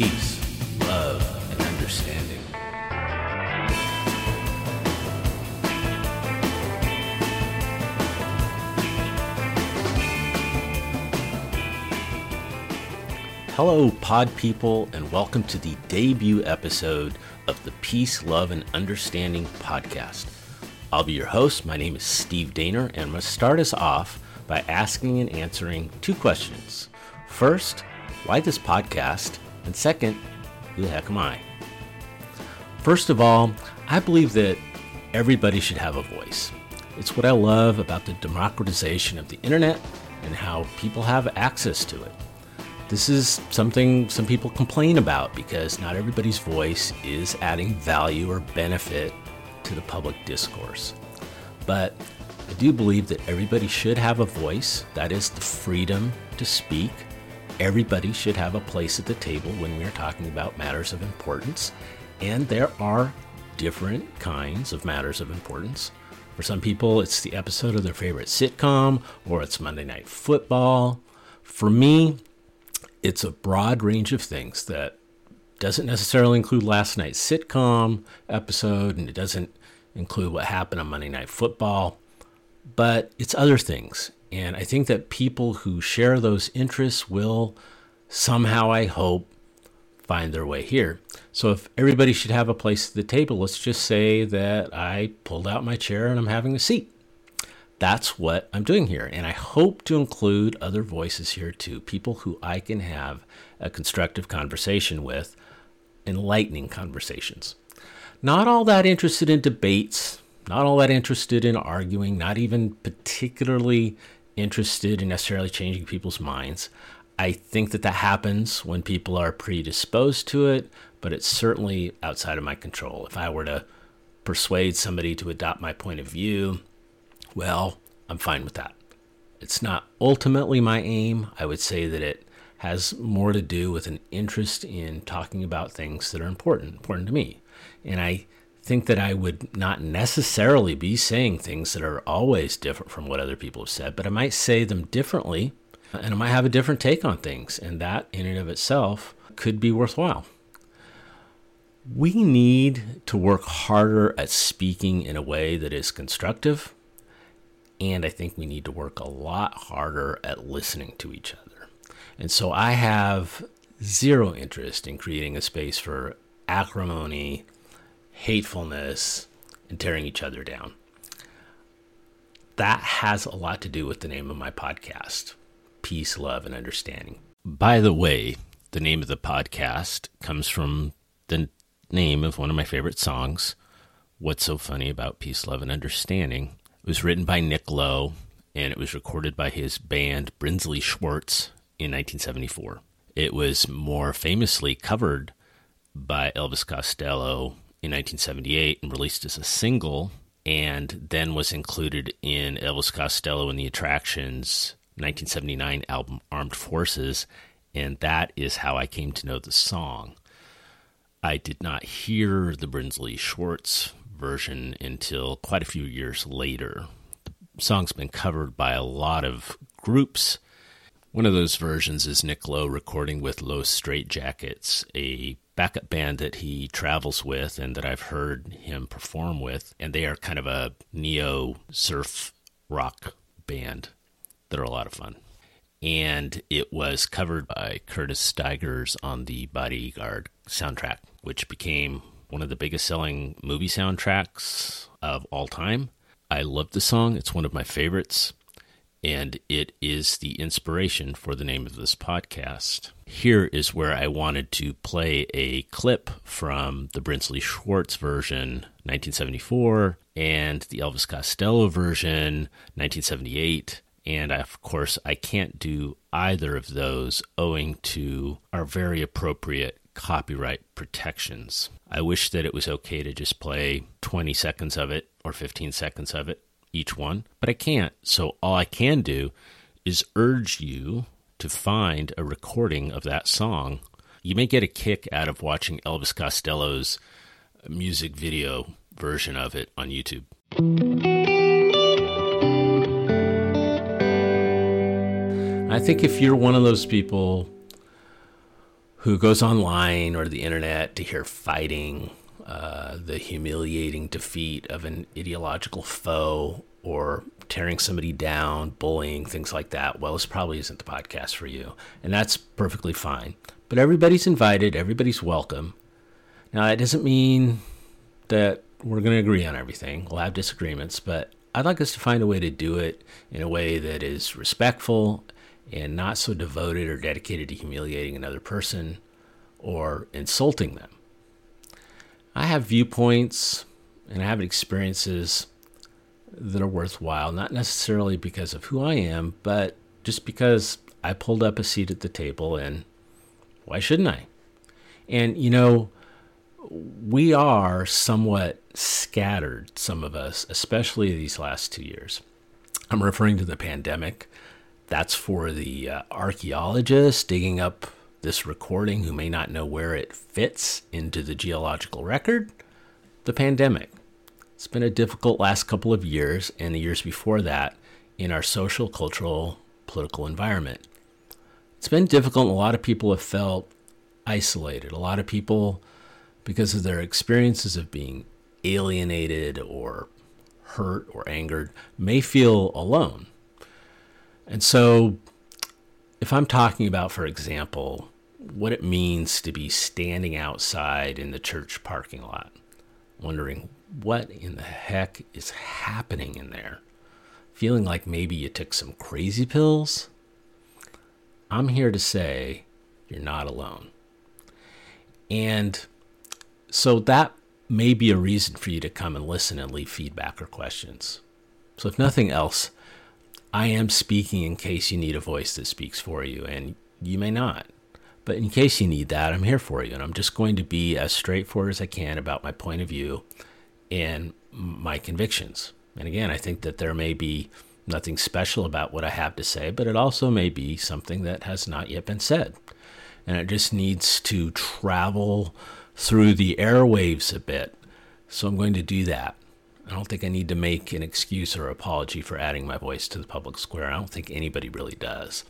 peace, love, and understanding. Hello, pod people, and welcome to the debut episode of the Peace, Love, and Understanding podcast. I'll be your host. My name is Steve Dehner, and I'm going to start us off by asking and answering two questions. First, why this podcast? And second, who the heck am I? First of all, I believe that everybody should have a voice. It's what I love about the democratization of the internet and how people have access to it. This is something some people complain about because not everybody's voice is adding value or benefit to the public discourse. But I do believe that everybody should have a voice, that is, the freedom to speak. Everybody should have a place at the table when we are talking about matters of importance. And there are different kinds of matters of importance. For some people, it's the episode of their favorite sitcom or it's Monday Night Football. For me, it's a broad range of things that doesn't necessarily include last night's sitcom episode and it doesn't include what happened on Monday Night Football, but it's other things. And I think that people who share those interests will somehow, I hope, find their way here. So if everybody should have a place at the table, let's just say that I pulled out my chair and I'm having a seat that's what I'm doing here. And I hope to include other voices here too, people who I can have a constructive conversation with, enlightening conversations. Not all that interested in debates, not all that interested in arguing, not even particularly interested in necessarily changing people's minds. I think that that happens when people are predisposed to it, but it's certainly outside of my control. If I were to persuade somebody to adopt my point of view, well, I'm fine with that. It's not ultimately my aim. I would say that it has more to do with an interest in talking about things that are important, important to me. And I think that I would not necessarily be saying things that are always different from what other people have said, but I might say them differently and I might have a different take on things. And that, in and of itself, could be worthwhile. We need to work harder at speaking in a way that is constructive and I think we need to work a lot harder at listening to each other. And so I have zero interest in creating a space for acrimony, hatefulness, and tearing each other down. That has a lot to do with the name of my podcast Peace, Love, and Understanding. By the way, the name of the podcast comes from the name of one of my favorite songs, What's So Funny About Peace, Love, and Understanding, it was written by Nick Lowe and it was recorded by his band Brinsley Schwarz in 1974. It was more famously covered by Elvis Costello in 1978 and released as a single, and then was included in Elvis Costello and the Attractions 1979 album Armed Forces, and that is how I came to know the song. I did not hear the Brinsley Schwarz version until quite a few years later. The song's been covered by a lot of groups. One of those versions is Nick Lowe recording with Los Straitjackets, a backup band that he travels with and that I've heard him perform with. And they are kind of a neo surf rock band that are a lot of fun. And it was covered by Curtis Stigers on the Bodyguard soundtrack, which became one of the biggest selling movie soundtracks of all time. I love the song, it's one of my favorites, and it is the inspiration for the name of this podcast. Here is where I wanted to play a clip from the Brinsley Schwarz version, 1974, and the Elvis Costello version, 1978. And of course, I can't do either of those owing to our very appropriate copyright protections. I wish that it was okay to just play 20 seconds of it or 15 seconds of it, each one, but I can't. So all I can do is urge you to find a recording of that song. You may get a kick out of watching Elvis Costello's music video version of it on YouTube. I think if you're one of those people who goes online or the internet to hear fighting, uh, the humiliating defeat of an ideological foe, or tearing somebody down, bullying, things like that, well, this probably isn't the podcast for you. And that's perfectly fine. But everybody's invited, everybody's welcome. Now, that doesn't mean that we're going to agree on everything. We'll have disagreements, but I'd like us to find a way to do it in a way that is respectful and not so devoted or dedicated to humiliating another person or insulting them. I have viewpoints and I have experiences that are worthwhile, not necessarily because of who I am, but just because I pulled up a seat at the table and why shouldn't I? And, you know, we are somewhat scattered, some of us, especially these last two years. I'm referring to the pandemic. That's for the uh, archaeologists digging up this recording who may not know where it fits into the geological record. The pandemic. It's been a difficult last couple of years and the years before that in our social, cultural, political environment. It's been difficult, a lot of people have felt isolated. A lot of people, because of their experiences of being alienated or hurt or angered, may feel alone. And so, if I'm talking about, for example, what it means to be standing outside in the church parking lot, wondering what in the heck is happening in there? Feeling like maybe you took some crazy pills? I'm here to say you're not alone. And so that may be a reason for you to come and listen and leave feedback or questions. So, if nothing else, I am speaking in case you need a voice that speaks for you, and you may not. But in case you need that, I'm here for you. And I'm just going to be as straightforward as I can about my point of view and my convictions. And again, I think that there may be nothing special about what I have to say, but it also may be something that has not yet been said. And it just needs to travel through the airwaves a bit. So I'm going to do that. I don't think I need to make an excuse or apology for adding my voice to the public square. I don't think anybody really does.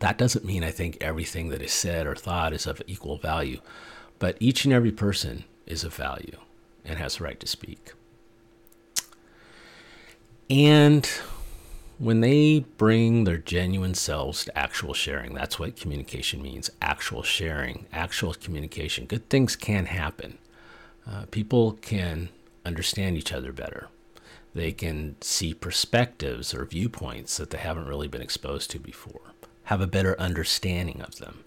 That doesn't mean I think everything that is said or thought is of equal value, but each and every person is of value and has the right to speak. And when they bring their genuine selves to actual sharing, that's what communication means actual sharing, actual communication. Good things can happen. Uh, people can understand each other better. They can see perspectives or viewpoints that they haven't really been exposed to before, have a better understanding of them.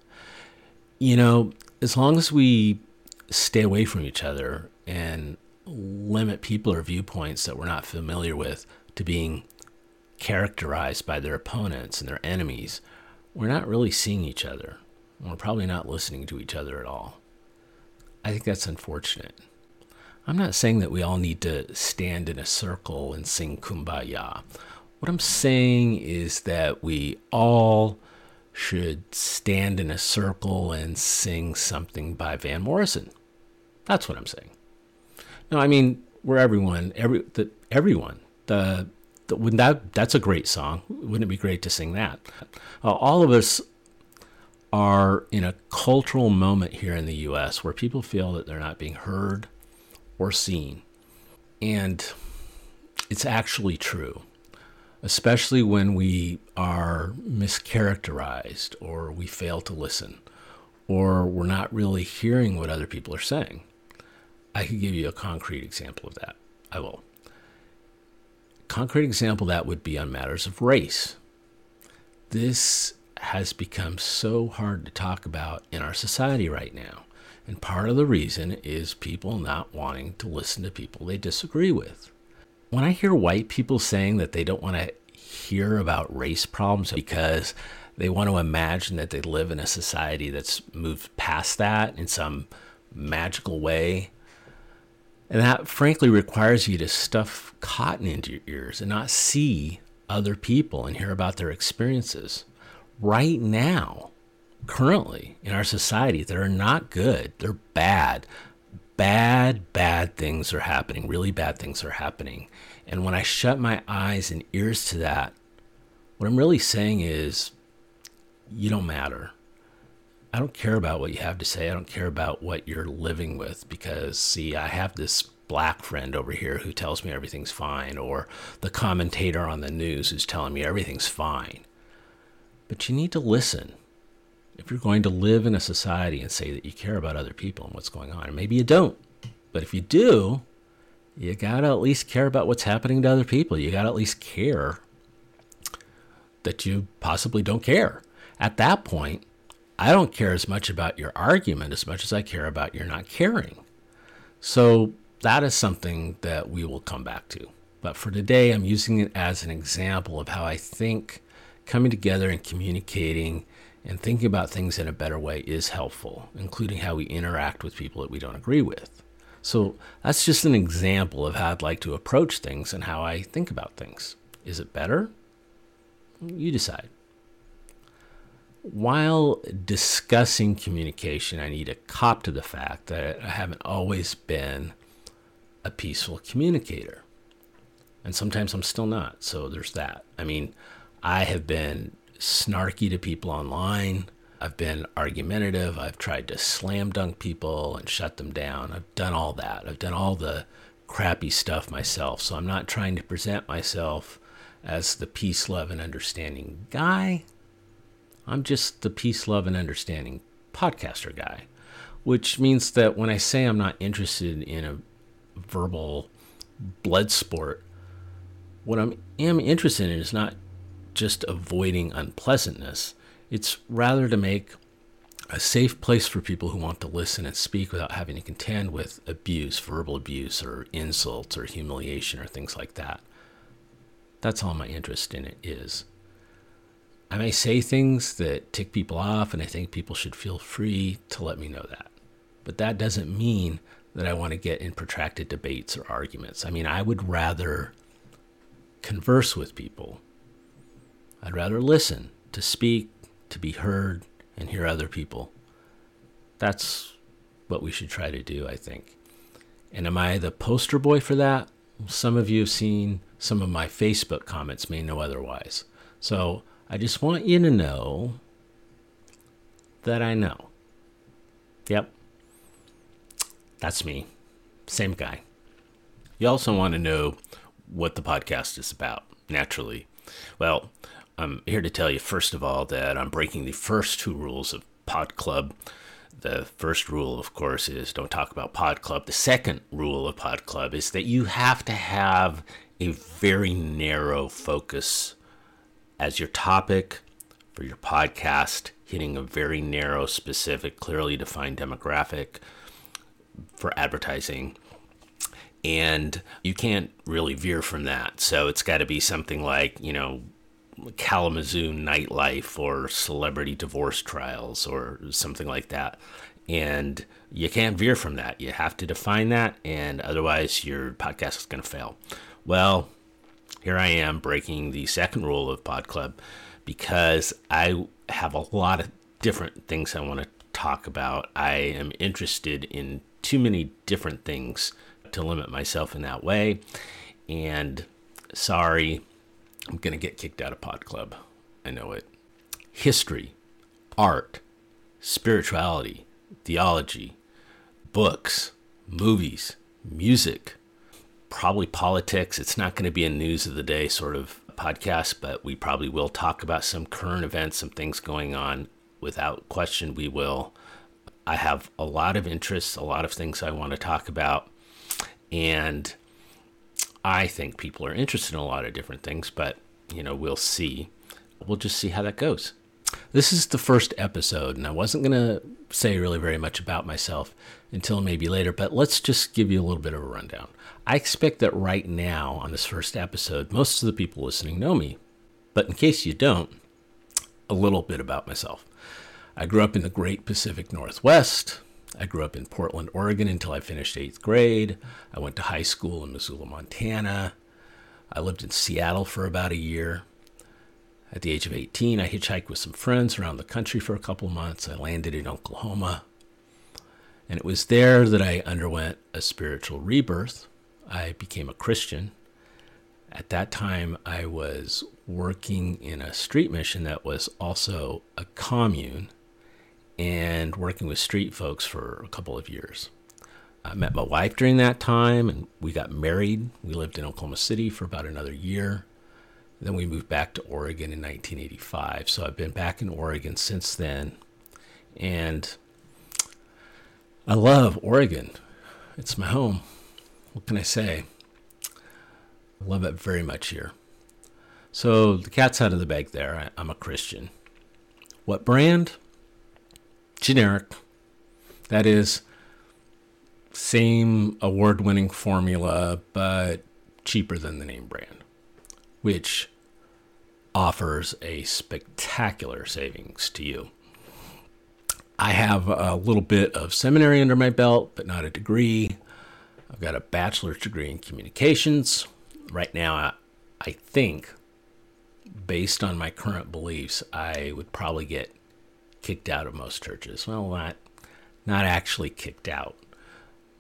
You know, as long as we stay away from each other and limit people or viewpoints that we're not familiar with to being characterized by their opponents and their enemies, we're not really seeing each other. We're probably not listening to each other at all. I think that's unfortunate. I'm not saying that we all need to stand in a circle and sing kumbaya. What I'm saying is that we all should stand in a circle and sing something by Van Morrison. That's what I'm saying. No, I mean we're everyone, every the everyone, the, the that that's a great song. Wouldn't it be great to sing that? Uh, all of us are in a cultural moment here in the U.S. where people feel that they're not being heard or seen, and it's actually true. Especially when we are mischaracterized or we fail to listen or we're not really hearing what other people are saying. I could give you a concrete example of that. I will. Concrete example that would be on matters of race. This has become so hard to talk about in our society right now. And part of the reason is people not wanting to listen to people they disagree with. When I hear white people saying that they don't want to hear about race problems because they want to imagine that they live in a society that's moved past that in some magical way, and that frankly requires you to stuff cotton into your ears and not see other people and hear about their experiences. Right now, currently in our society, that are not good, they're bad. Bad, bad things are happening. Really bad things are happening. And when I shut my eyes and ears to that, what I'm really saying is, you don't matter. I don't care about what you have to say. I don't care about what you're living with because, see, I have this black friend over here who tells me everything's fine, or the commentator on the news who's telling me everything's fine. But you need to listen if you're going to live in a society and say that you care about other people and what's going on. And maybe you don't, but if you do, you got to at least care about what's happening to other people. You got to at least care that you possibly don't care. At that point, I don't care as much about your argument as much as I care about your not caring. So that is something that we will come back to. But for today, I'm using it as an example of how I think coming together and communicating and thinking about things in a better way is helpful, including how we interact with people that we don't agree with. So that's just an example of how I'd like to approach things and how I think about things. Is it better? You decide. While discussing communication, I need to cop to the fact that I haven't always been a peaceful communicator. And sometimes I'm still not. So there's that. I mean, I have been snarky to people online. I've been argumentative. I've tried to slam dunk people and shut them down. I've done all that. I've done all the crappy stuff myself. So I'm not trying to present myself as the peace, love, and understanding guy. I'm just the peace, love, and understanding podcaster guy, which means that when I say I'm not interested in a verbal blood sport, what I am interested in is not just avoiding unpleasantness. It's rather to make a safe place for people who want to listen and speak without having to contend with abuse, verbal abuse, or insults, or humiliation, or things like that. That's all my interest in it is. I may say things that tick people off, and I think people should feel free to let me know that. But that doesn't mean that I want to get in protracted debates or arguments. I mean, I would rather converse with people I'd rather listen, to speak, to be heard, and hear other people. That's what we should try to do, I think. And am I the poster boy for that? Some of you have seen some of my Facebook comments, may know otherwise. So I just want you to know that I know. Yep. That's me. Same guy. You also want to know what the podcast is about, naturally. Well, I'm here to tell you, first of all, that I'm breaking the first two rules of Pod Club. The first rule, of course, is don't talk about Pod Club. The second rule of Pod Club is that you have to have a very narrow focus as your topic for your podcast, hitting a very narrow, specific, clearly defined demographic for advertising. And you can't really veer from that. So it's got to be something like, you know, Kalamazoo nightlife or celebrity divorce trials or something like that. And you can't veer from that. You have to define that, and otherwise, your podcast is going to fail. Well, here I am breaking the second rule of Pod Club because I have a lot of different things I want to talk about. I am interested in too many different things to limit myself in that way. And sorry, I'm going to get kicked out of Pod Club. I know it. History, art, spirituality, theology, books, movies, music, probably politics. It's not going to be a news of the day sort of podcast, but we probably will talk about some current events, some things going on. Without question, we will. I have a lot of interests, a lot of things I want to talk about. And I think people are interested in a lot of different things, but you know, we'll see. We'll just see how that goes. This is the first episode, and I wasn't going to say really very much about myself until maybe later, but let's just give you a little bit of a rundown. I expect that right now, on this first episode, most of the people listening know me. But in case you don't, a little bit about myself. I grew up in the great Pacific Northwest. I grew up in Portland, Oregon until I finished eighth grade. I went to high school in Missoula, Montana. I lived in Seattle for about a year. At the age of 18, I hitchhiked with some friends around the country for a couple months. I landed in Oklahoma. And it was there that I underwent a spiritual rebirth. I became a Christian. At that time, I was working in a street mission that was also a commune and working with street folks for a couple of years. I met my wife during that time and we got married. We lived in Oklahoma City for about another year. Then we moved back to Oregon in 1985. So I've been back in Oregon since then. And I love Oregon. It's my home. What can I say? I love it very much here. So the cat's out of the bag there. I, I'm a Christian. What brand? Generic. That is, same award winning formula, but cheaper than the name brand, which offers a spectacular savings to you. I have a little bit of seminary under my belt, but not a degree. I've got a bachelor's degree in communications. Right now, I think, based on my current beliefs, I would probably get kicked out of most churches. Well, not, not actually kicked out.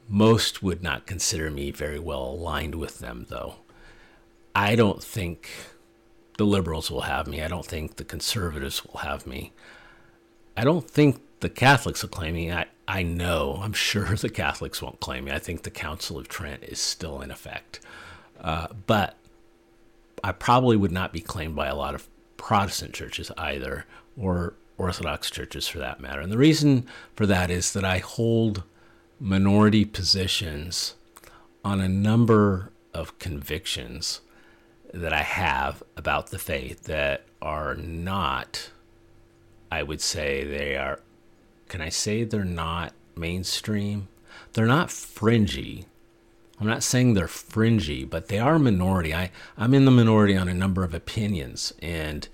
Most would not consider me very well aligned with them, though. I don't think the liberals will have me. I don't think the conservatives will have me. I don't think the Catholics will claim me. I, I know, I'm sure the Catholics won't claim me. I think the Council of Trent is still in effect. Uh, but I probably would not be claimed by a lot of Protestant churches either, or Orthodox churches for that matter. And the reason for that is that I hold minority positions on a number of convictions that I have about the faith that are not, I would say, they are, can I say they're not mainstream? They're not fringy. I'm not saying they're fringy, but they are minority. I, I'm in the minority on a number of opinions. And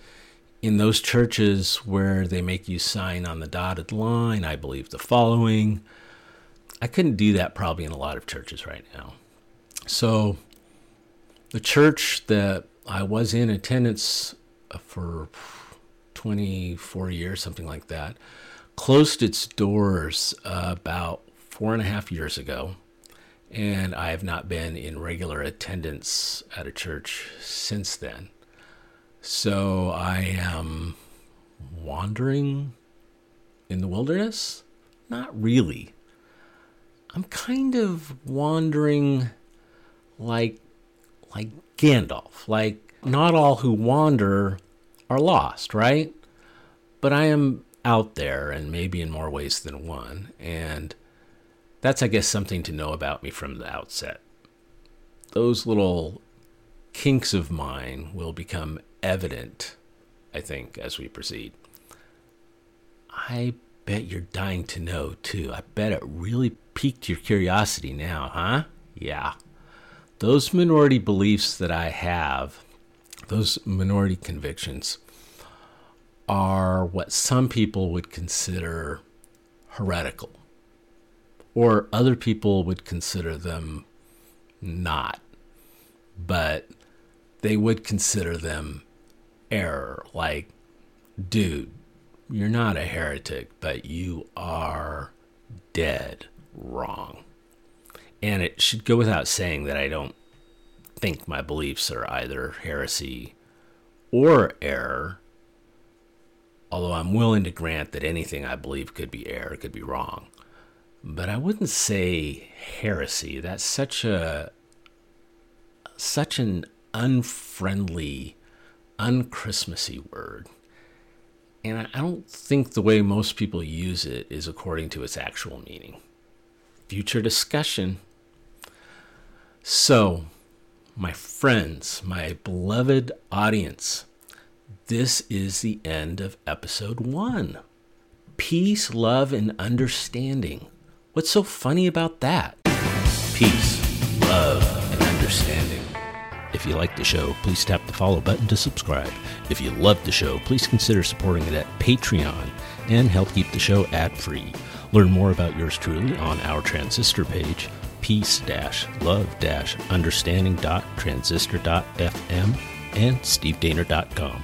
in those churches where they make you sign on the dotted line, I believe the following. I couldn't do that probably in a lot of churches right now. So, the church that I was in attendance for 24 years, something like that, closed its doors uh, about four and a half years ago. And I have not been in regular attendance at a church since then. So I am wandering in the wilderness? Not really. I'm kind of wandering like like Gandalf. Like not all who wander are lost, right? But I am out there and maybe in more ways than one. And that's I guess something to know about me from the outset. Those little kinks of mine will become evident, I think, as we proceed. I bet you're dying to know, too. I bet it really piqued your curiosity now, huh? Yeah. Those minority beliefs that I have, those minority convictions, are what some people would consider heretical, or other people would consider them not, but they would consider them error. Like, dude, you're not a heretic, but you are dead wrong. And it should go without saying that I don't think my beliefs are either heresy or error, although I'm willing to grant that anything I believe could be error, could be wrong. But I wouldn't say heresy. That's such a such an unfriendly, unchristmassy word. And I don't think the way most people use it is according to its actual meaning. Future discussion. So, my friends, my beloved audience, this is the end of episode one. Peace, love, and understanding. What's so funny about that? Peace, love, and understanding. If you like the show, please tap the follow button to subscribe. If you love the show, please consider supporting it at Patreon and help keep the show ad free. Learn more about yours truly on our transistor page, peace-love-understanding.transistor.fm and stevedehner.com.